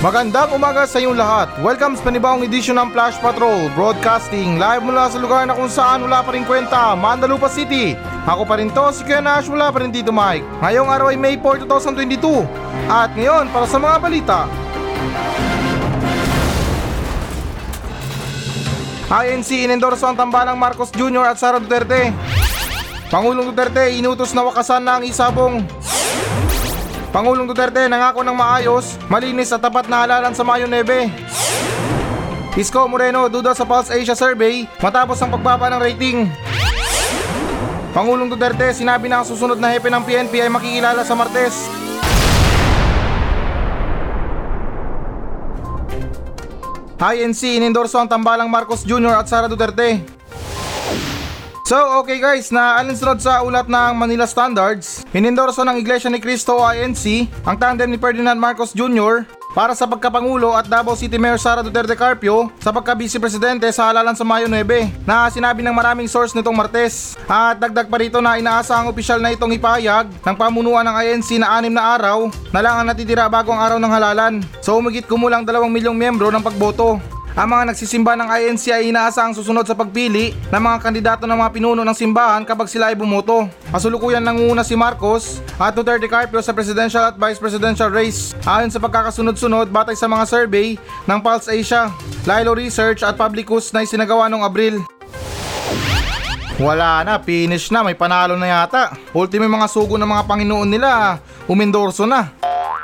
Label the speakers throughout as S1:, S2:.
S1: Magandang umaga sa inyong lahat. Welcome sa panibawang edisyon ng Flash Patrol Broadcasting live mula sa lugar na kung saan wala pa rin kwenta, Mandalupa City. Ako pa rin to, si Kuya Nash, wala pa rin dito Mike. Ngayong araw ay May 4, 2022. At ngayon, para sa mga balita. INC inendorso ang tambalang Marcos Jr. at Sara Duterte. Pangulong Duterte inutos na wakasan na ang isabong Pangulong Duterte nangako ng maayos, malinis at tapat na halalan sa Mayo 9. Isko Moreno duda sa Pulse Asia Survey matapos ang pagbaba ng rating. Pangulong Duterte sinabi na ang susunod na hepe ng PNP ay makikilala sa Martes. INC inendorso ang tambalang Marcos Jr. at Sara Duterte. So okay guys, na alinsunod sa ulat ng Manila Standards, inendorso ng Iglesia ni Cristo INC ang tandem ni Ferdinand Marcos Jr. para sa pagkapangulo at Davao City Mayor Sara Duterte Carpio sa pagka-vice presidente sa halalan sa Mayo 9 na sinabi ng maraming source nitong Martes. At dagdag pa rito na inaasa ang opisyal na itong ipahayag ng pamunuan ng INC na anim na araw na lang ang natitira bago ang araw ng halalan. So umigit kumulang 2 milyong miyembro ng pagboto. Ang mga nagsisimba ng INC ay inaasang susunod sa pagpili ng mga kandidato ng mga pinuno ng simbahan kapag sila ay bumoto. Kasulukuyan nangunguna si Marcos at Duterte Carpio sa presidential at vice presidential race. Ayon sa pagkakasunod-sunod batay sa mga survey ng Pulse Asia, Lilo Research at Publicus na isinagawa noong Abril. Wala na, finish na, may panalo na yata. Ultimo mga sugo ng mga Panginoon nila, umendorso na.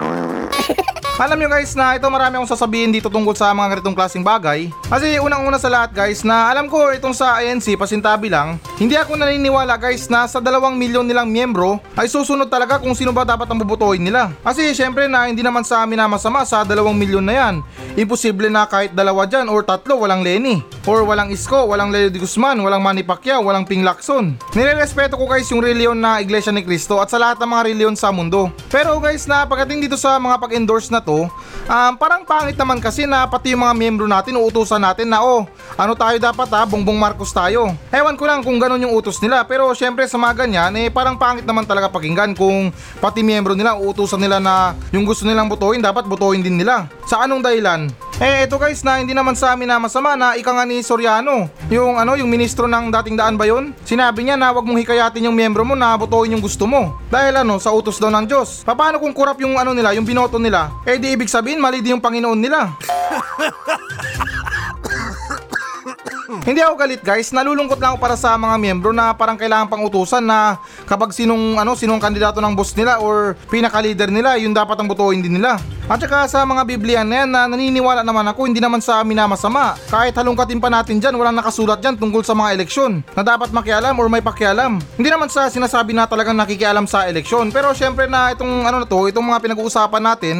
S1: Alam nyo guys na ito marami akong sasabihin dito tungkol sa mga ganitong klaseng bagay. Kasi unang-una sa lahat guys na alam ko itong sa INC pasintabi lang, hindi ako naniniwala guys na sa dalawang milyon nilang miyembro ay susunod talaga kung sino ba dapat ang bubutuhin nila. Kasi syempre na hindi naman sa amin na masama sa dalawang milyon na yan. Imposible na kahit dalawa dyan or tatlo walang Lenny. Or walang Isko, walang Leo de Guzman, walang Manny Pacquiao, walang Ping Lacson. Nirerespeto ko guys yung reliyon na Iglesia ni Cristo at sa lahat ng mga reliyon sa mundo. Pero guys na pagdating dito sa mga pag-endorse na to, um, parang pangit naman kasi na pati yung mga miyembro natin uutusan natin na oh, ano tayo dapat ha, bongbong Marcos tayo. Ewan ko lang kung ganun yung utos nila pero syempre sa mga ganyan eh parang pangit naman talaga pakinggan kung pati miyembro nila uutusan nila na yung gusto nilang botohin dapat botohin din nila. Sa anong dahilan? Eh ito guys na hindi naman sa amin na masama na ika nga ni Soriano. Yung ano, yung ministro ng dating daan ba yun? Sinabi niya na wag mong hikayatin yung miyembro mo na botohin yung gusto mo. Dahil ano, sa utos daw ng Diyos. Paano kung kurap yung ano nila, yung binoto nila? Eh di ibig sabihin mali din yung Panginoon nila. Hindi ako galit guys, nalulungkot lang ako para sa mga miyembro na parang kailangan pang utusan na kapag sinong ano sinong kandidato ng boss nila or pinaka leader nila, yun dapat ang botohin din nila. At saka sa mga Biblia na yan na naniniwala naman ako hindi naman sa amin na masama. Kahit halongkatin pa natin dyan, walang nakasulat dyan tungkol sa mga eleksyon na dapat makialam or may pakialam. Hindi naman sa sinasabi na talagang nakikialam sa eleksyon. Pero syempre na itong ano na to, itong mga pinag-uusapan natin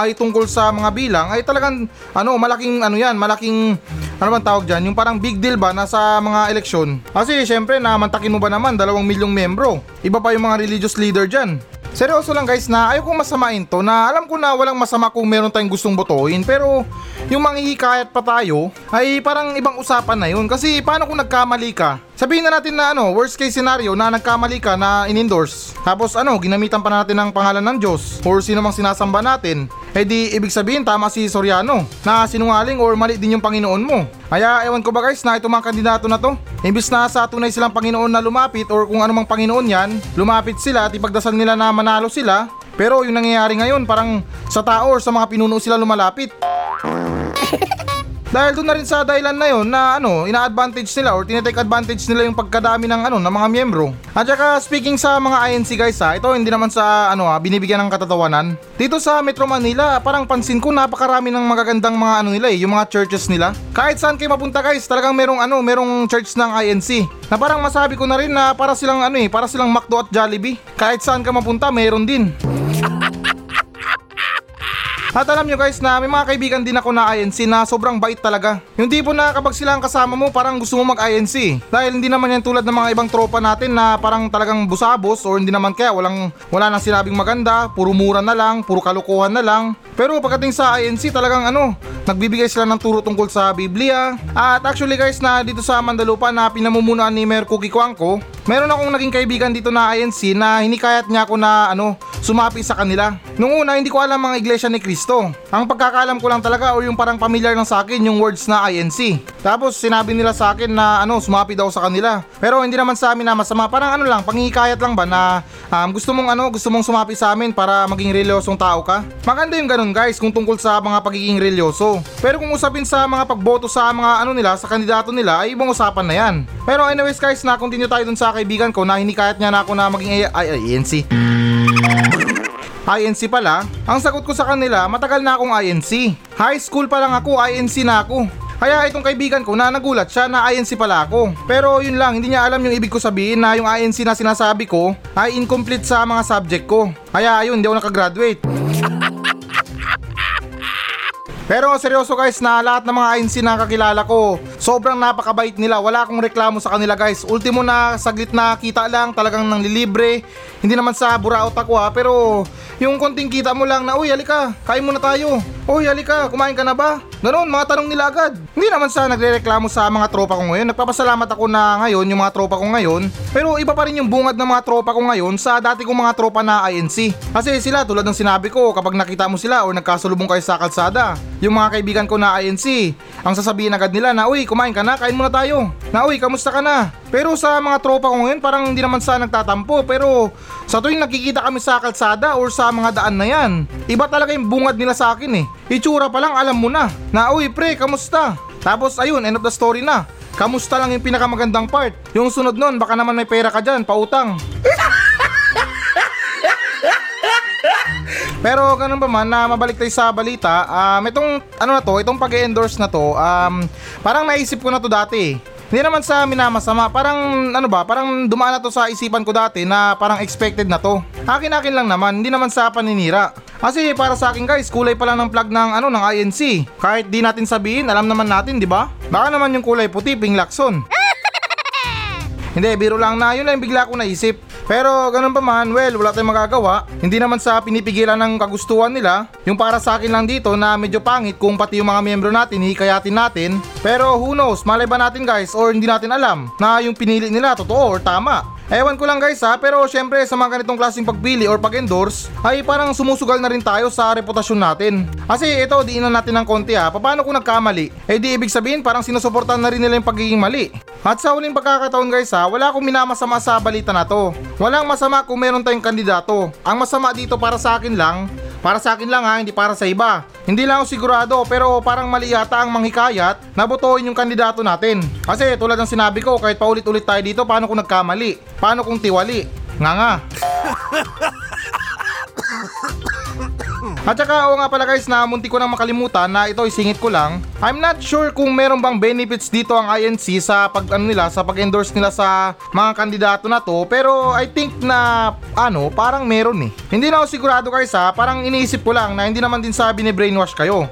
S1: ay tungkol sa mga bilang ay talagang ano malaking ano yan, malaking ano bang tawag dyan, yung parang big deal ba na sa mga eleksyon. Kasi syempre namantakin mo ba naman dalawang milyong membro. Iba pa yung mga religious leader dyan. Seryoso lang guys na ayaw kong masamain to na alam ko na walang masama kung meron tayong gustong botohin pero yung manghihikayat pa tayo ay parang ibang usapan na yun kasi paano kung nagkamali ka? Sabihin na natin na ano, worst case scenario na nagkamali ka na in-endorse. Tapos ano, ginamitan pa natin ng pangalan ng Diyos or sino mang sinasamba natin. Eh di ibig sabihin tama si Soriano na sinungaling or mali din yung Panginoon mo. Kaya ewan ko ba guys na itong mga kandidato na to, imbis na sa tunay silang Panginoon na lumapit or kung anumang Panginoon yan, lumapit sila at ipagdasal nila na manalo sila. Pero yung nangyayari ngayon parang sa tao or sa mga pinuno sila lumalapit. Dahil doon na rin sa dahilan na yon na ano, ina-advantage nila or tinetake advantage nila yung pagkadami ng ano ng mga miyembro. At saka speaking sa mga INC guys ha, ito hindi naman sa ano ha, binibigyan ng katatawanan. Dito sa Metro Manila, parang pansin ko napakarami ng magagandang mga ano nila eh, yung mga churches nila. Kahit saan kayo mapunta guys, talagang merong ano, merong church ng INC. Na parang masabi ko na rin na para silang ano eh, para silang McDo at Jollibee. Kahit saan ka mapunta, meron din. At alam nyo guys na may mga kaibigan din ako na INC na sobrang bait talaga. Yung tipo na kapag sila ang kasama mo parang gusto mo mag-INC. Dahil hindi naman yan tulad ng mga ibang tropa natin na parang talagang busabos or hindi naman kaya walang wala nang sinabing maganda, puro mura na lang, puro kalukuhan na lang. Pero pagdating sa INC talagang ano, nagbibigay sila ng turo tungkol sa Biblia. At actually guys na dito sa Mandalupa na pinamumunuan ni Mayor Cookie Kwangko, Meron akong naging kaibigan dito na INC na hinikayat niya ako na ano, sumapi sa kanila. Nung una, hindi ko alam mga iglesia ni Cristo. Ang pagkakaalam ko lang talaga o yung parang familiar lang sa akin yung words na INC. Tapos sinabi nila sa akin na ano, sumapi daw sa kanila. Pero hindi naman sa amin na masama. Parang ano lang, panghihikayat lang ba na um, gusto mong ano, gusto mong sumapi sa amin para maging relyosyong tao ka? Maganda yung ganun guys kung tungkol sa mga pagiging relyoso. Pero kung usapin sa mga pagboto sa mga ano nila, sa kandidato nila, ay ibang usapan na yan. Pero anyways guys, na continue tayo dun sa kaibigan ko na hinikayat niya na ako na maging ANC. INC pala, ang sagot ko sa kanila, matagal na akong INC. High school pa lang ako, INC na ako. Kaya itong kaibigan ko na nagulat siya na INC pala ako. Pero yun lang, hindi niya alam yung ibig ko sabihin na yung INC na sinasabi ko ay incomplete sa mga subject ko. Kaya ayun, hindi ako nakagraduate. Pero seryoso guys na lahat ng mga INC na kakilala ko, sobrang napakabait nila. Wala akong reklamo sa kanila guys. Ultimo na saglit na kita lang, talagang nang lilibre. Hindi naman sa buraot ako ha, pero yung konting kita mo lang na, uy halika, kain muna tayo. Uy halika, kumain ka na ba? Ganon, mga tanong nila agad. Hindi naman sa nagrereklamo sa mga tropa ko ngayon. Nagpapasalamat ako na ngayon yung mga tropa ko ngayon. Pero iba pa rin yung bungad ng mga tropa ko ngayon sa dati kong mga tropa na INC. Kasi sila tulad ng sinabi ko, kapag nakita mo sila o nagkasulubong kayo sa kalsada, yung mga kaibigan ko na INC, ang sasabihin agad nila na, uy, kumain ka na, kain muna tayo. Na, uy, kamusta ka na? Pero sa mga tropa ko ngayon, parang hindi naman sa nagtatampo. Pero sa tuwing nakikita kami sa kalsada or sa mga daan na yan, iba talaga yung bungad nila sa akin eh. Itsura pa lang alam mo na, na, uy, pre, kamusta? Tapos ayun, end of the story na. Kamusta lang yung pinakamagandang part. Yung sunod nun, baka naman may pera ka dyan, pautang. Pero ganun pa man na mabalik tayo sa balita, um, itong ano na to, itong pag-endorse na to, um, parang naisip ko na to dati. Hindi naman sa minamasama, parang ano ba, parang dumaan na to sa isipan ko dati na parang expected na to. Akin-akin lang naman, hindi naman sa paninira. Kasi para sa akin guys, kulay pa lang ng plug ng ano ng INC. Kahit di natin sabihin, alam naman natin, di ba? Baka naman yung kulay puti, ping lakson. Hindi, biro lang na yun lang bigla ko naisip. Pero ganun pa man, well, wala tayong magagawa. Hindi naman sa pinipigilan ng kagustuhan nila. Yung para sa akin lang dito na medyo pangit kung pati yung mga miyembro natin hikayatin natin. Pero who knows, malay ba natin guys or hindi natin alam na yung pinili nila totoo or tama. Ewan ko lang guys ha, pero syempre sa mga ganitong klaseng pagpili or pag-endorse ay parang sumusugal na rin tayo sa reputasyon natin. Kasi ito, diinan natin ng konti ha, paano kung nagkamali? Eh di ibig sabihin parang sinusuportahan na rin nila yung pagiging mali. At sa huling pagkakataon guys ha, wala akong minamasama sa balita na to. Walang masama kung meron tayong kandidato. Ang masama dito para sa akin lang, para sa akin lang ha, hindi para sa iba. Hindi lang ako sigurado pero parang mali yata ang manghikayat na botohin yung kandidato natin. Kasi tulad ng sinabi ko, kahit paulit-ulit tayo dito, paano kung nagkamali? Paano kung tiwali? Nga nga. At saka oo nga pala guys na munti ko nang makalimutan na ito isingit ko lang. I'm not sure kung meron bang benefits dito ang INC sa pag ano nila sa pag-endorse nila sa mga kandidato na to pero I think na ano parang meron eh. Hindi na ako sigurado guys ha, parang iniisip ko lang na hindi naman din sabi ni brainwash kayo.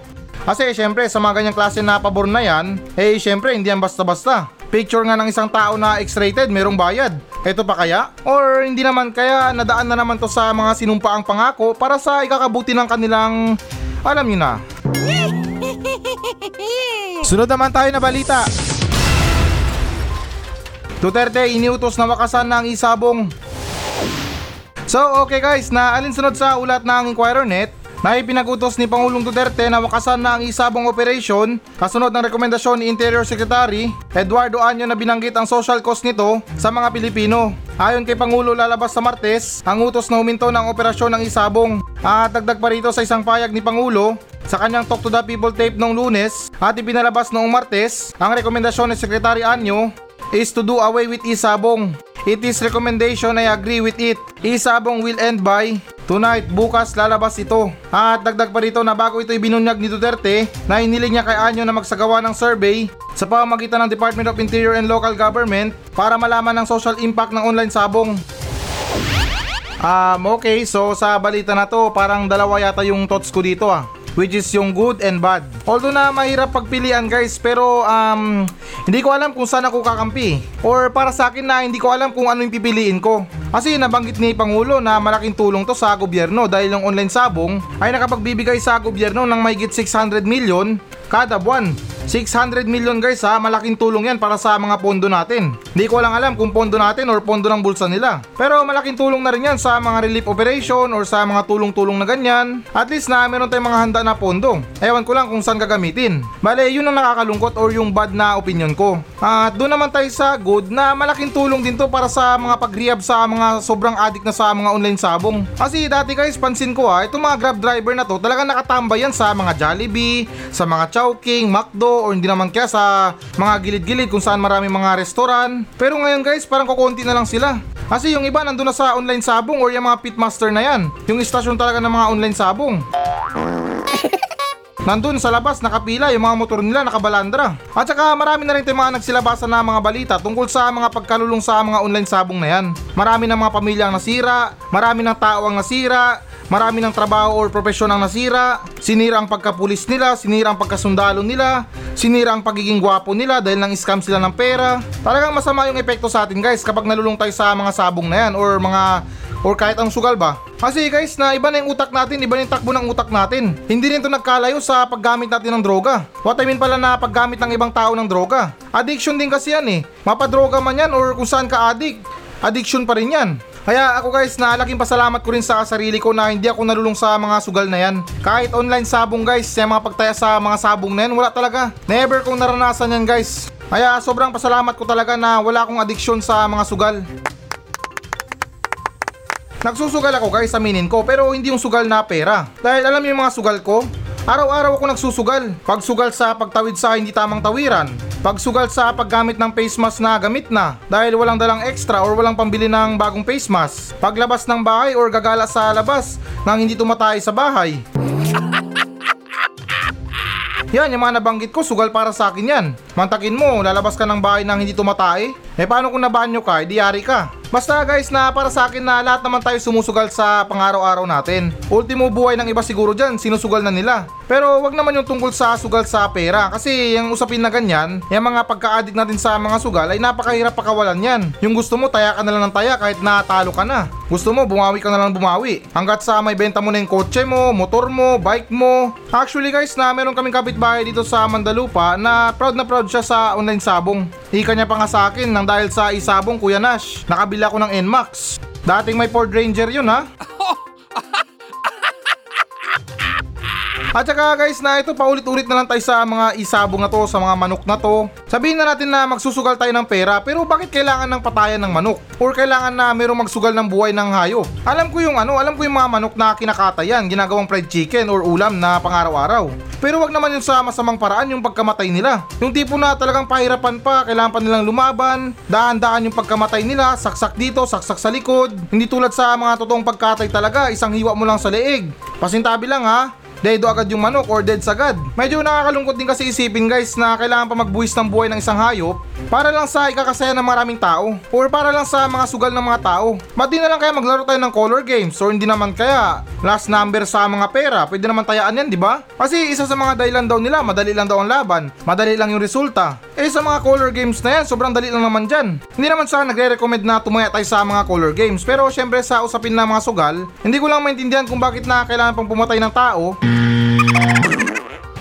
S1: Kasi syempre sa mga ganyang klase na pabor na yan, eh syempre hindi yan basta-basta. Picture nga ng isang tao na X-rated, merong bayad. Ito pa kaya? Or hindi naman kaya nadaan na naman to sa mga sinumpaang pangako para sa ikakabuti ng kanilang, alam niyo na. Sunod naman tayo na balita. Duterte iniutos na wakasan ng isabong. So okay guys, na alinsunod sa ulat ng Inquirer Net, na ipinagutos ni Pangulong Duterte na wakasan na ang isabong operation kasunod ng rekomendasyon ni Interior Secretary Eduardo Anyo na binanggit ang social cost nito sa mga Pilipino. Ayon kay Pangulo lalabas sa Martes, ang utos na huminto ng operasyon ng isabong. At dagdag pa rito sa isang payag ni Pangulo, sa kanyang Talk to the People tape noong lunes at ipinalabas noong Martes, ang rekomendasyon ni Secretary Anyo is to do away with isabong. It is recommendation, I agree with it. Isabong will end by Tonight, bukas lalabas ito. At dagdag pa rito na bago ito ibinunyag ni Duterte na iniling niya kay Anyo na magsagawa ng survey sa pamamagitan ng Department of Interior and Local Government para malaman ang social impact ng online sabong. Um, okay, so sa balita na to, parang dalawa yata yung thoughts ko dito ah. Which is yung good and bad. Although na mahirap pagpilian guys, pero um, hindi ko alam kung saan ako kakampi. Or para sa akin na hindi ko alam kung ano yung pipiliin ko. Kasi nabanggit ni Pangulo na malaking tulong to sa gobyerno dahil yung online sabong ay nakapagbibigay sa gobyerno ng mahigit 600 million kada buwan. 600 million guys ha, malaking tulong yan para sa mga pondo natin. Hindi ko lang alam kung pondo natin or pondo ng bulsa nila. Pero malaking tulong na rin yan sa mga relief operation or sa mga tulong-tulong na ganyan. At least na meron tayong mga handa na pondo. Ewan ko lang kung saan gagamitin. Bale, yun ang nakakalungkot or yung bad na opinion ko. At doon naman tayo sa good na malaking tulong din to para sa mga pag-rehab sa mga sobrang addict na sa mga online sabong. Kasi dati guys, pansin ko ha, itong mga grab driver na to talagang nakatambay yan sa mga Jollibee, sa mga Chowking, McDo, or hindi naman kaya sa mga gilid-gilid kung saan marami mga restoran. Pero ngayon guys, parang kukunti na lang sila. Kasi yung iba nandun na sa online sabong or yung mga pitmaster na yan. Yung istasyon talaga ng mga online sabong. Nandun sa labas nakapila yung mga motor nila nakabalandra. At saka marami na rin tayong mga nagsilabasan na mga balita tungkol sa mga pagkalulong sa mga online sabong na yan. Marami ng mga pamilya ang nasira, marami ng tao ang nasira, marami ng trabaho or profesyon ang nasira, sinira ang pagkapulis nila, sinira ang pagkasundalo nila, sinira ang pagiging gwapo nila dahil nang scam sila ng pera. Talagang masama yung epekto sa atin guys kapag nalulong tayo sa mga sabong na yan or mga or kahit ang sugal ba. Kasi guys, na iba na yung utak natin, iba na yung takbo ng utak natin. Hindi rin to nagkalayo sa paggamit natin ng droga. What I mean pala na paggamit ng ibang tao ng droga. Addiction din kasi yan eh. Mapadroga man yan or kung saan ka addict, addiction pa rin yan. Kaya ako guys, na laking pasalamat ko rin sa sarili ko na hindi ako nalulong sa mga sugal na yan. Kahit online sabong guys, yung mga pagtaya sa mga sabong na yan, wala talaga. Never kong naranasan yan guys. Kaya sobrang pasalamat ko talaga na wala akong addiction sa mga sugal. Nagsusugal ako guys, aminin ko, pero hindi yung sugal na pera. Dahil alam yung mga sugal ko, araw-araw ako nagsusugal. Pagsugal sa pagtawid sa hindi tamang tawiran. Pagsugal sa paggamit ng face mask na gamit na dahil walang dalang extra or walang pambili ng bagong face mask. Paglabas ng bahay or gagala sa labas nang hindi tumatay sa bahay. Yan, yung mga nabanggit ko, sugal para sa akin yan. Mantakin mo, lalabas ka ng bahay nang hindi tumatay. Eh paano kung nabanyo ka, edi yari ka. Basta guys na para sa akin na lahat naman tayo sumusugal sa pangaraw-araw natin. Ultimo buhay ng iba siguro dyan, sinusugal na nila. Pero wag naman yung tungkol sa sugal sa pera kasi yung usapin na ganyan, yung mga pagka-addict natin sa mga sugal ay napakahirap pakawalan yan. Yung gusto mo, taya ka na lang ng taya kahit natalo ka na. Gusto mo, bumawi ka na lang bumawi. Hanggat sa may benta mo na yung kotse mo, motor mo, bike mo. Actually guys na meron kaming kapitbahay dito sa Mandalupa na proud na proud siya sa online sabong. Hika niya pa nga sa akin nang dahil sa isabong Kuya Nash. Nakabila ko ng NMAX. Dating may Ford Ranger yun ha. At saka guys na ito paulit-ulit na lang tayo sa mga isabong na to, sa mga manok na to. Sabihin na natin na magsusugal tayo ng pera pero bakit kailangan ng patayan ng manok? Or kailangan na mayroong magsugal ng buhay ng hayop? Alam ko yung ano, alam ko yung mga manok na kinakatayan, ginagawang fried chicken or ulam na pangaraw-araw. Pero wag naman yung sa masamang paraan yung pagkamatay nila. Yung tipo na talagang pahirapan pa, kailangan pa nilang lumaban, daan-daan yung pagkamatay nila, saksak dito, saksak sa likod. Hindi tulad sa mga totoong pagkatay talaga, isang hiwa mo lang sa leeg. Pasintabi lang ha, dedo agad yung manok or dead sagad. Medyo nakakalungkot din kasi isipin guys na kailangan pa magbuwis ng buhay ng isang hayop para lang sa ikakasaya ng maraming tao or para lang sa mga sugal ng mga tao. Ba't di na lang kaya maglaro tayo ng color games or hindi naman kaya last number sa mga pera pwede naman tayaan yan di ba? Kasi isa sa mga dahilan daw nila madali lang daw ang laban, madali lang yung resulta. Eh sa mga color games na yan sobrang dali lang naman dyan. Hindi naman sa nagre-recommend na tumaya tayo sa mga color games pero syempre sa usapin ng mga sugal hindi ko lang maintindihan kung bakit na kailangan pang pumatay ng tao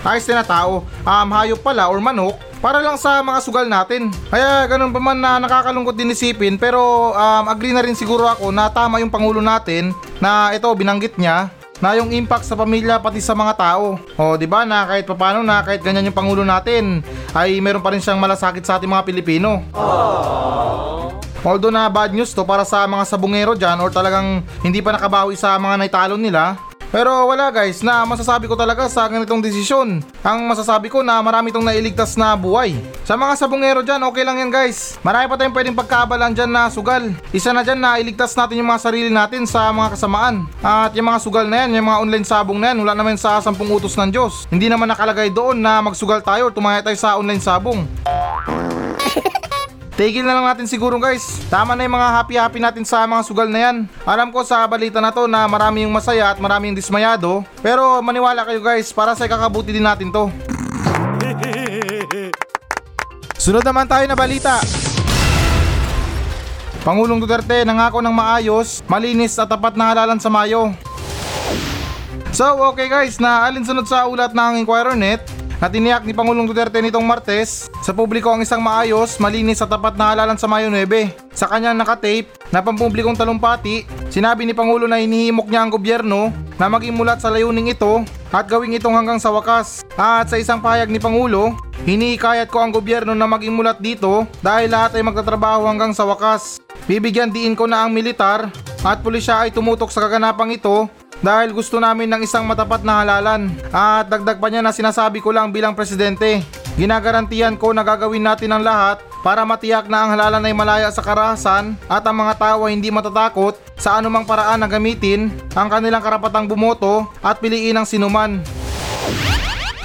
S1: ayos na tao, um, hayop pala or manok, para lang sa mga sugal natin. Kaya ganun pa man na nakakalungkot din isipin pero um, agree na rin siguro ako na tama yung Pangulo natin na ito binanggit niya na yung impact sa pamilya pati sa mga tao. O, di ba na kahit papaano na kahit ganyan yung pangulo natin ay meron pa rin siyang malasakit sa ating mga Pilipino. Although na bad news to para sa mga sabungero dyan or talagang hindi pa nakabawi sa mga naitalo nila, pero wala guys, na masasabi ko talaga sa ganitong desisyon. Ang masasabi ko na marami itong nailigtas na buhay. Sa mga sabungero dyan, okay lang yan guys. Marami pa tayong pwedeng pagkabalan dyan na sugal. Isa na dyan na iligtas natin yung mga sarili natin sa mga kasamaan. At yung mga sugal na yan, yung mga online sabong na yan, wala naman sa sampung utos ng Diyos. Hindi naman nakalagay doon na magsugal tayo tumaya tayo sa online sabong. Tigil na lang natin siguro guys. Tama na yung mga happy-happy natin sa mga sugal na yan. Alam ko sa balita na to na marami yung masaya at marami yung dismayado. Pero maniwala kayo guys, para sa ikakabuti din natin to. Sunod naman tayo na balita. Pangulong Duterte nangako ng maayos, malinis at tapat na halalan sa Mayo. So okay guys, na alinsunod sa ulat ng Inquirer Net, na tiniyak ni Pangulong Duterte nitong Martes sa publiko ang isang maayos, malinis at tapat na halalan sa Mayo 9. Sa kanyang nakatape na pampublikong talumpati, sinabi ni Pangulo na hinihimok niya ang gobyerno na maging mulat sa layuning ito at gawing itong hanggang sa wakas. At sa isang pahayag ni Pangulo, hinihikayat ko ang gobyerno na maging mulat dito dahil lahat ay magtatrabaho hanggang sa wakas. Bibigyan diin ko na ang militar at pulisya ay tumutok sa kaganapang ito dahil gusto namin ng isang matapat na halalan. At dagdag pa niya na sinasabi ko lang bilang presidente, ginagarantiyan ko na gagawin natin ang lahat para matiyak na ang halalan ay malaya sa karahasan at ang mga tao ay hindi matatakot sa anumang paraan na gamitin ang kanilang karapatang bumoto at piliin ang sinuman.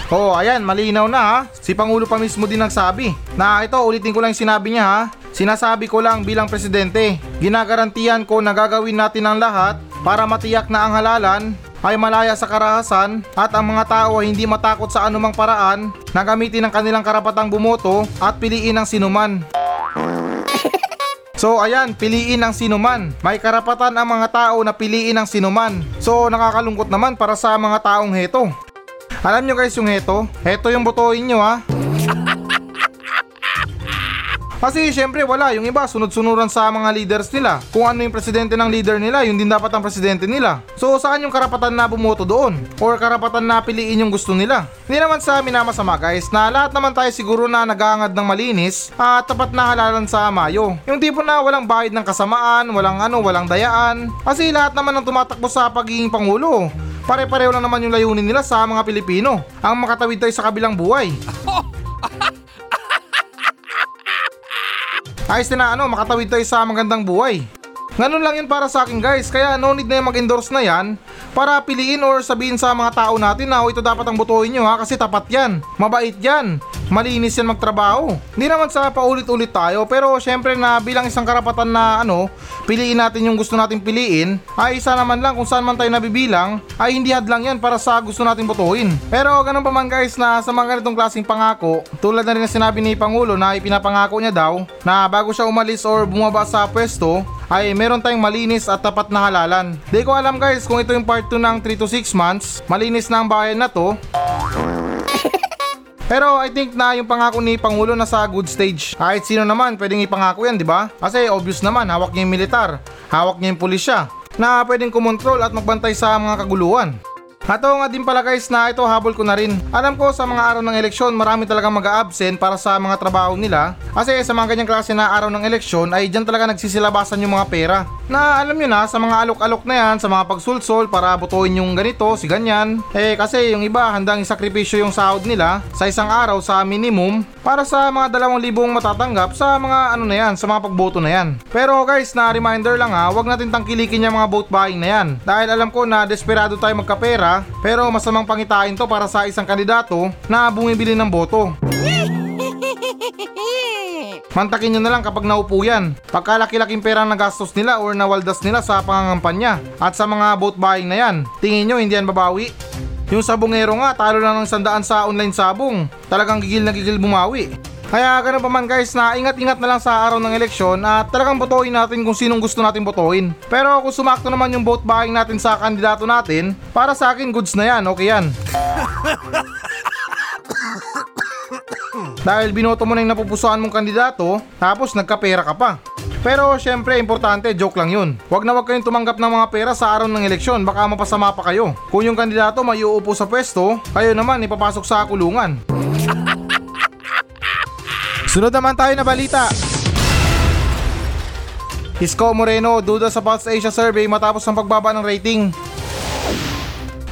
S1: Oh, ayan, malinaw na ha. Si Pangulo pa mismo din nagsabi na ito, ulitin ko lang yung sinabi niya ha. Sinasabi ko lang bilang presidente, ginagarantiyan ko na gagawin natin ang lahat para matiyak na ang halalan ay malaya sa karahasan at ang mga tao ay hindi matakot sa anumang paraan na gamitin ang kanilang karapatang bumoto at piliin ang sinuman. So ayan, piliin ang sinuman. May karapatan ang mga tao na piliin ang sinuman. So nakakalungkot naman para sa mga taong heto. Alam nyo guys yung heto? Heto yung botohin nyo ha. Kasi syempre wala, yung iba sunod-sunuran sa mga leaders nila. Kung ano yung presidente ng leader nila, yun din dapat ang presidente nila. So saan yung karapatan na bumoto doon? Or karapatan na piliin yung gusto nila? Hindi naman sa minamasama guys na lahat naman tayo siguro na naghahangad ng malinis at tapat na halalan sa Mayo. Yung tipo na walang bahid ng kasamaan, walang ano, walang dayaan. Kasi lahat naman ng tumatakbo sa pagiging pangulo. Pare-pareho lang naman yung layunin nila sa mga Pilipino. Ang makatawid tayo sa kabilang buhay. Ayos na ano, makatawid tayo sa magandang buhay. Ganun lang yun para sa akin guys, kaya no need na yung mag-endorse na yan para piliin or sabihin sa mga tao natin na "Oh, ito dapat ang botohin nyo ha kasi tapat yan, mabait yan, malinis yan magtrabaho. Hindi naman sa paulit-ulit tayo pero syempre na bilang isang karapatan na ano, piliin natin yung gusto natin piliin, ay isa naman lang kung saan man tayo nabibilang, ay hindi hadlang yan para sa gusto natin botohin. Pero ganun pa man guys na sa mga ganitong klaseng pangako, tulad na rin na sinabi ni Pangulo na ipinapangako niya daw na bago siya umalis or bumaba sa pwesto, ay meron tayong malinis at tapat na halalan. Di ko alam guys kung ito yung part 2 ng 3 to 6 months, malinis na ang bayan na to, pero I think na yung pangako ni Pangulo na sa good stage. Kahit sino naman pwedeng ipangako yan, di ba? Kasi obvious naman, hawak niya yung militar, hawak niya yung pulisya, na pwedeng kumontrol at magbantay sa mga kaguluhan. At nga din pala guys na ito habol ko na rin. Alam ko sa mga araw ng eleksyon marami talagang mag-absent para sa mga trabaho nila. Kasi sa mga ganyang klase na araw ng eleksyon ay dyan talaga nagsisilabasan yung mga pera. Na alam nyo na sa mga alok-alok na yan, sa mga pagsulsol para butuin yung ganito, si ganyan. Eh kasi yung iba handang isakripisyo yung sahod nila sa isang araw sa minimum para sa mga dalawang libong matatanggap sa mga ano na yan, sa mga pagboto na yan. Pero guys, na reminder lang ha, wag natin tangkilikin yung mga vote buying na yan. Dahil alam ko na desperado tayo magkapera, pero masamang pangitain to para sa isang kandidato na bumibili ng boto. Mantakin nyo na lang kapag naupo yan. Pagkalaki-laking pera na gastos nila or nawaldas nila sa pangangampanya at sa mga vote buying na yan, tingin nyo hindi yan babawi? Yung sabongero nga, talo lang ng sandaan sa online sabong. Talagang gigil na gigil bumawi. Kaya ganun pa man guys na ingat-ingat na lang sa araw ng eleksyon at talagang botohin natin kung sinong gusto natin botohin. Pero kung sumakto naman yung vote buying natin sa kandidato natin, para sa akin goods na yan, okay yan. Dahil binoto mo na yung napupusuan mong kandidato, tapos nagkapera ka pa. Pero syempre, importante, joke lang yun. Huwag na huwag kayong tumanggap ng mga pera sa araw ng eleksyon, baka mapasama pa kayo. Kung yung kandidato may uupo sa pwesto, kayo naman ipapasok sa kulungan. Sunod naman tayo na balita. Isko Moreno, duda sa Pulse Asia survey matapos ang pagbaba ng rating.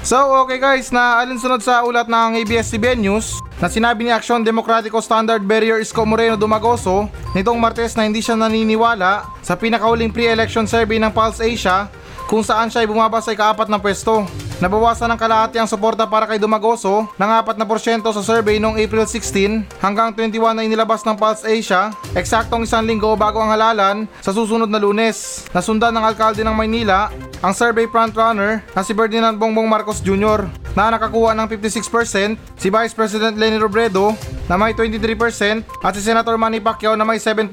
S1: So okay guys, na alinsunod sa ulat ng ABS-CBN News na sinabi ni Aksyon Demokratiko Standard Barrier Isko Moreno Dumagoso nitong Martes na hindi siya naniniwala sa pinakahuling pre-election survey ng Pulse Asia kung saan siya ay bumaba sa ikaapat na pwesto. Nabawasan ng kalahati ang suporta para kay Dumagoso ng 4% sa survey noong April 16 hanggang 21 na inilabas ng Pulse Asia, eksaktong isang linggo bago ang halalan sa susunod na lunes. Nasundan ng alkalde ng Maynila ang survey frontrunner na si Ferdinand Bongbong Marcos Jr. na nakakuha ng 56%, si Vice President Leni Robredo na may 23% at si Senator Manny Pacquiao na may 7%.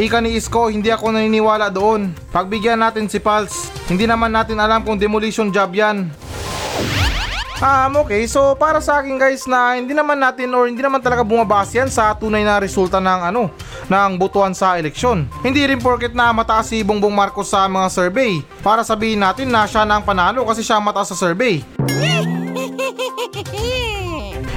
S1: Ika ni Isko, hindi ako naniniwala doon. Pagbigyan natin si Pulse, hindi naman natin alam kung demolition job yan. Um, okay, so para sa akin guys na hindi naman natin or hindi naman talaga bumabase yan sa tunay na resulta ng ano, ng botohan sa eleksyon. Hindi rin porket na mataas si Bongbong Marcos sa mga survey para sabihin natin na siya na ang panalo kasi siya mataas sa survey.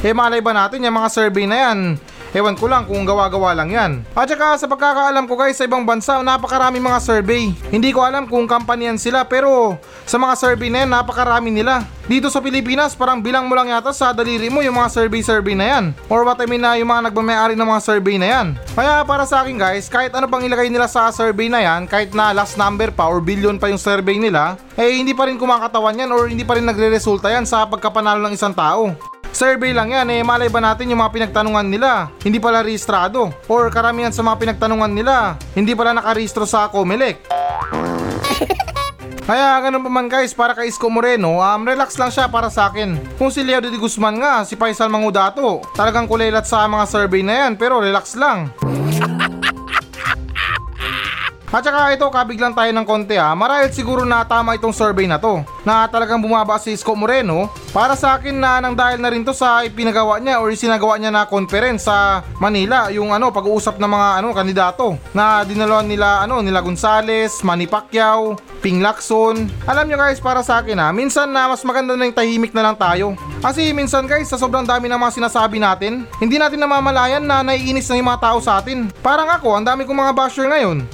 S1: Eh malay ba natin yung mga survey na yan? Ewan ko lang kung gawa-gawa lang yan. At saka sa pagkakaalam ko guys sa ibang bansa napakarami mga survey. Hindi ko alam kung company yan sila pero sa mga survey na yan napakarami nila. Dito sa Pilipinas parang bilang mo lang yata sa daliri mo yung mga survey-survey na yan. Or what I mean na yung mga nagmamayari ng mga survey na yan. Kaya para sa akin guys kahit ano pang ilagay nila sa survey na yan kahit na last number pa or billion pa yung survey nila eh hindi pa rin kumakatawan yan or hindi pa rin nagre-resulta yan sa pagkapanalo ng isang tao. Survey lang yan eh malay ba natin yung mga pinagtanungan nila hindi pala rehistrado or karamihan sa mga pinagtanungan nila hindi pala nakarehistro sa COMELEC. Kaya ganun pa man guys para kay Isko Moreno um, relax lang siya para sa akin. Kung si Leo de Guzman nga si Faisal Mangudato talagang kulelat sa mga survey na yan pero relax lang. At saka ito, kabiglang tayo ng konti ha. Marahil siguro na tama itong survey na to. Na talagang bumaba si Isko Moreno. Para sa akin na nang dahil na rin to sa ipinagawa niya or isinagawa niya na conference sa Manila. Yung ano, pag-uusap ng mga ano, kandidato. Na dinaluan nila, ano, nila Gonzales, Manny Pacquiao, Ping Lacson. Alam nyo guys, para sa akin ha, minsan na mas maganda na yung tahimik na lang tayo. Kasi minsan guys, sa sobrang dami ng mga sinasabi natin, hindi natin namamalayan na naiinis na yung mga tao sa atin. Parang ako, ang dami kong mga basher ngayon.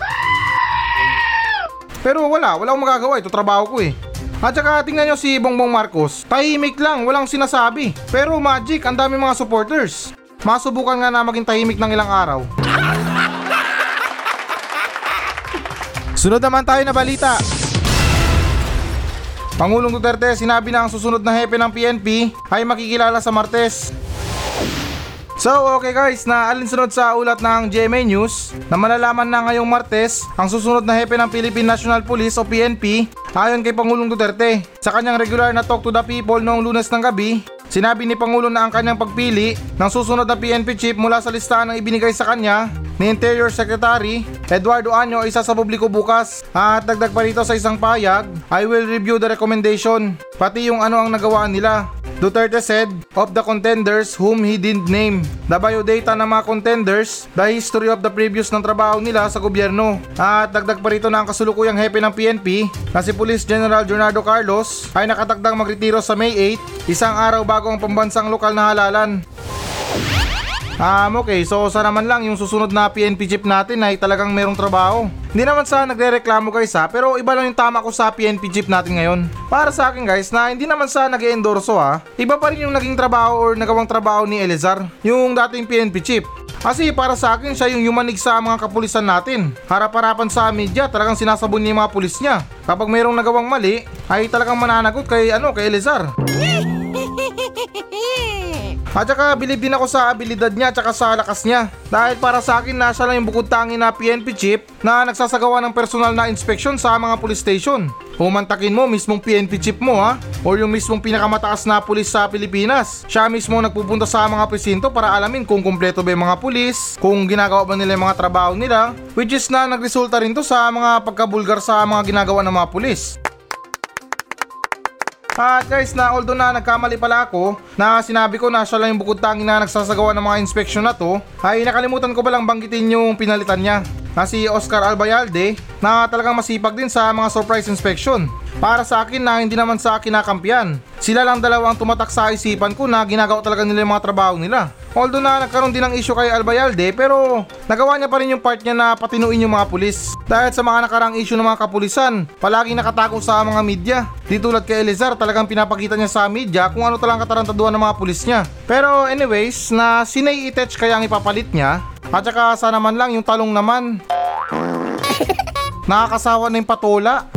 S1: Pero wala, wala akong magagawa, ito trabaho ko eh. At saka tingnan nyo si Bongbong Marcos, tahimik lang, walang sinasabi. Pero magic, ang dami mga supporters. Masubukan nga na maging tahimik ng ilang araw. Sunod naman tayo na balita. Pangulong Duterte sinabi na ang susunod na hepe ng PNP ay makikilala sa Martes. So okay guys, na alinsunod sa ulat ng GMA News na malalaman na ngayong Martes ang susunod na hepe ng Philippine National Police o PNP ayon kay Pangulong Duterte. Sa kanyang regular na talk to the people noong lunes ng gabi, sinabi ni Pangulo na ang kanyang pagpili ng susunod na PNP chief mula sa listahan ng ibinigay sa kanya ni Interior Secretary Eduardo Anyo isa sa publiko bukas at dagdag pa rito sa isang payag I will review the recommendation pati yung ano ang nagawaan nila Duterte said, of the contenders whom he didn't name, the biodata ng mga contenders, the history of the previous ng trabaho nila sa gobyerno. At dagdag pa rito na ang kasulukuyang hepe ng PNP na si Police General Leonardo Carlos ay nakatakdang magretiro sa May 8, isang araw bago ang pambansang lokal na halalan. Um, okay, so sana naman lang yung susunod na PNP chief natin ay talagang merong trabaho. Hindi naman sa nagre-reklamo guys ha, pero iba lang yung tama ko sa PNP chief natin ngayon. Para sa akin guys, na hindi naman sa nag endorso ha, iba pa rin yung naging trabaho or nagawang trabaho ni Elizar, yung dating PNP chief. Kasi para sa akin siya yung yumanig sa mga kapulisan natin. Harap-harapan sa media, talagang sinasabon niya yung mga pulis niya. Kapag mayroong nagawang mali, ay talagang mananagot kay ano, kay Elizar. At saka bilib din ako sa abilidad niya at saka sa lakas niya. Dahil para sa akin na siya lang yung bukod tangi na PNP chief na nagsasagawa ng personal na inspeksyon sa mga police station. Pumantakin mo mismong PNP chief mo ha or yung mismong pinakamataas na pulis sa Pilipinas. Siya mismo nagpupunta sa mga presinto para alamin kung kumpleto ba yung mga pulis, kung ginagawa ba nila yung mga trabaho nila, which is na nagresulta rin to sa mga pagkabulgar sa mga ginagawa ng mga pulis. At guys, na although na nagkamali pala ako na sinabi ko na siya lang yung bukod tangi na nagsasagawa ng mga inspeksyon na to, ay nakalimutan ko palang banggitin yung pinalitan niya na si Oscar Albayalde na talagang masipag din sa mga surprise inspection. Para sa akin na hindi naman sa akin nakampiyan. Sila lang dalawang tumatak sa isipan ko na ginagawa talaga nila yung mga trabaho nila. Although na nagkaroon din ng issue kay Albayalde pero nagawa niya pa rin yung part niya na patinuin yung mga pulis. Dahil sa mga nakarang issue ng mga kapulisan, palaging nakatago sa mga media. Di tulad kay Elizar talagang pinapakita niya sa media kung ano talang katarantaduhan ng mga pulis niya. Pero anyways, na sinay itech kaya ang ipapalit niya. At saka sana man lang yung talong naman. Nakakasawa na yung patola.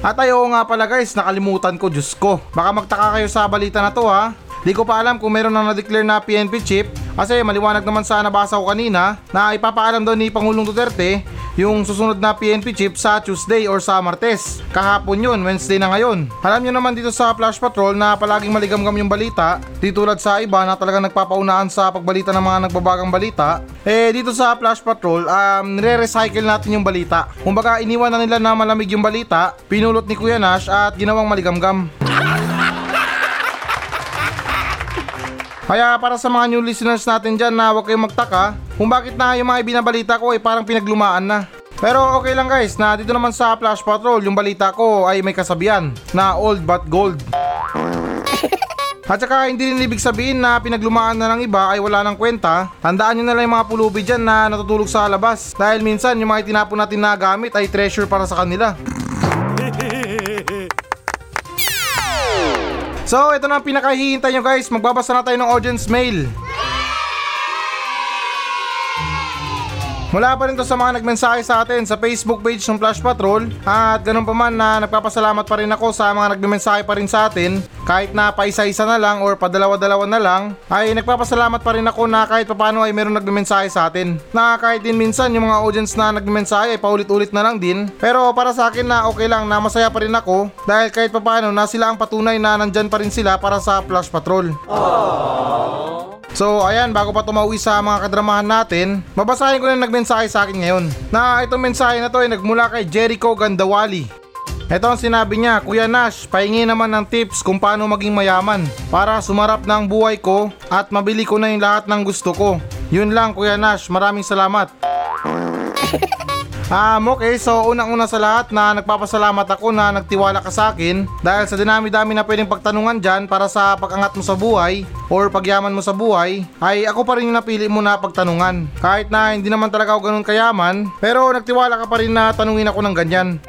S1: At ayo nga pala guys, nakalimutan ko, Diyos ko. Baka magtaka kayo sa balita na to ha. Di ko pa alam kung meron na na-declare na PNP chief kasi maliwanag naman sa nabasa ko kanina na ipapaalam daw ni Pangulong Duterte yung susunod na PNP chip sa Tuesday or sa Martes. Kahapon yun, Wednesday na ngayon. Alam nyo naman dito sa Flash Patrol na palaging maligamgam yung balita, di tulad sa iba na talagang nagpapaunaan sa pagbalita ng mga nagbabagang balita. Eh dito sa Flash Patrol, um, nire-recycle natin yung balita. Kumbaga iniwan na nila na malamig yung balita, pinulot ni Kuya Nash at ginawang maligamgam. Kaya para sa mga new listeners natin dyan na huwag kayong magtaka kung bakit na yung mga ibinabalita ko ay parang pinaglumaan na. Pero okay lang guys na dito naman sa Flash Patrol yung balita ko ay may kasabihan na old but gold. At saka hindi rin ibig sabihin na pinaglumaan na ng iba ay wala ng kwenta. Tandaan nyo na lang yung mga pulubi dyan na natutulog sa labas. Dahil minsan yung mga itinapon natin na gamit ay treasure para sa kanila. So, ito na ang pinakahihintay nyo guys. Magbabasa na tayo ng audience mail. Mula pa rin to sa mga nagmensahe sa atin sa Facebook page ng Flash Patrol. At ganun pa man na nagpapasalamat pa rin ako sa mga nagmensahe pa rin sa atin. Kahit na paisa-isa na lang or padalawa-dalawa na lang ay nagpapasalamat pa rin ako na kahit papano ay meron nagmensahe sa atin. Na kahit din minsan yung mga audience na nagmensahe ay paulit-ulit na lang din. Pero para sa akin na okay lang na masaya pa rin ako dahil kahit papano na sila ang patunay na nandyan pa rin sila para sa Flash Patrol. So ayan, bago pa tumauwi sa mga kadramahan natin, babasahin ko na yung nagmensahe sa akin ngayon. Na itong mensahe na to ay nagmula kay Jericho Gandawali. Ito ang sinabi niya, Kuya Nash, pahingi naman ng tips kung paano maging mayaman para sumarap ng buhay ko at mabili ko na yung lahat ng gusto ko. Yun lang Kuya Nash, maraming salamat. Um, okay, so unang-una sa lahat na nagpapasalamat ako na nagtiwala ka sa akin dahil sa dinami-dami na pwedeng pagtanungan dyan para sa pag-angat mo sa buhay or pagyaman mo sa buhay, ay ako pa rin yung napili mo na pagtanungan. Kahit na hindi naman talaga ako ganun kayaman, pero nagtiwala ka pa rin na tanungin ako ng ganyan.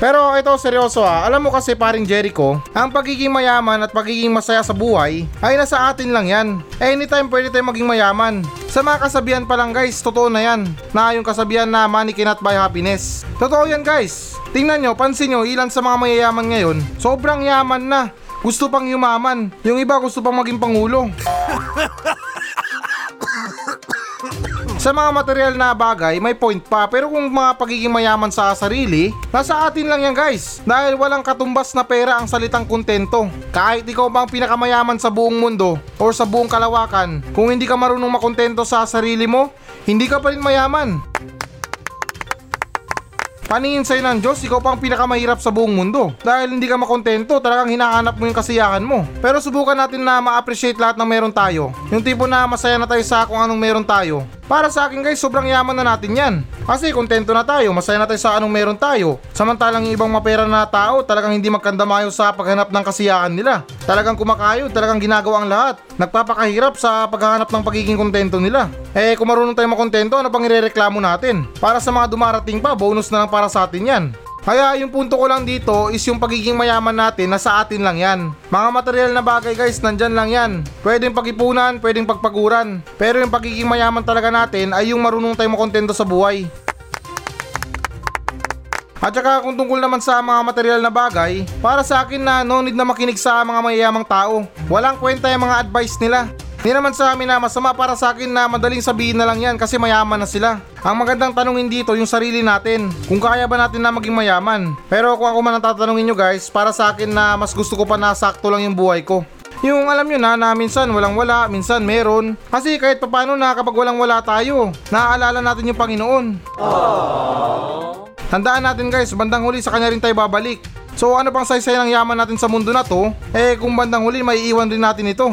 S1: Pero ito seryoso ah, alam mo kasi paring Jericho, ang pagiging mayaman at pagiging masaya sa buhay ay nasa atin lang yan. Anytime pwede tayong maging mayaman. Sa mga kasabihan pa lang guys, totoo na yan. Na yung kasabihan na money cannot buy happiness. Totoo yan guys. Tingnan nyo, pansin nyo, ilan sa mga mayayaman ngayon, sobrang yaman na. Gusto pang yumaman. Yung iba gusto pang maging pangulo. Sa mga material na bagay, may point pa. Pero kung mga pagiging mayaman sa sarili, nasa atin lang yan guys. Dahil walang katumbas na pera ang salitang kontento. Kahit ikaw ba ang pinakamayaman sa buong mundo or sa buong kalawakan, kung hindi ka marunong makontento sa sarili mo, hindi ka pa rin mayaman. Paningin sa'yo ng Diyos, ikaw pa ang pinakamahirap sa buong mundo. Dahil hindi ka makontento, talagang hinahanap mo yung kasiyahan mo. Pero subukan natin na ma-appreciate lahat ng meron tayo. Yung tipo na masaya na tayo sa kung anong meron tayo. Para sa akin guys, sobrang yaman na natin yan. Kasi kontento na tayo, masaya na tayo sa anong meron tayo. Samantalang yung ibang mapera na tao, talagang hindi magkandamayo sa paghanap ng kasiyahan nila. Talagang kumakayod, talagang ginagawa ang lahat. Nagpapakahirap sa paghahanap ng pagiging kontento nila. Eh kung marunong tayo makontento, ano pang irereklamo natin? Para sa mga dumarating pa, bonus na lang para sa atin yan. Kaya yung punto ko lang dito is yung pagiging mayaman natin nasa atin lang yan. Mga material na bagay guys, nandyan lang yan. Pwedeng pagipunan, pwedeng pagpaguran. Pero yung pagiging mayaman talaga natin ay yung marunong tayo makontento sa buhay. At saka kung tungkol naman sa mga material na bagay, para sa akin na no need na makinig sa mga mayayamang tao. Walang kwenta yung mga advice nila. Hindi naman sa amin na masama para sa akin na madaling sabihin na lang yan kasi mayaman na sila. Ang magandang tanungin dito yung sarili natin. Kung kaya ba natin na maging mayaman. Pero kung ako man ang tatanungin nyo guys, para sa akin na mas gusto ko pa na sakto lang yung buhay ko. Yung alam nyo na na minsan walang wala, minsan meron. Kasi kahit papano na kapag walang wala tayo, naaalala natin yung Panginoon. Tandaan natin guys, bandang huli sa kanya rin tayo babalik. So ano pang saysay ng yaman natin sa mundo na to, eh kung bandang huli may iwan rin natin ito.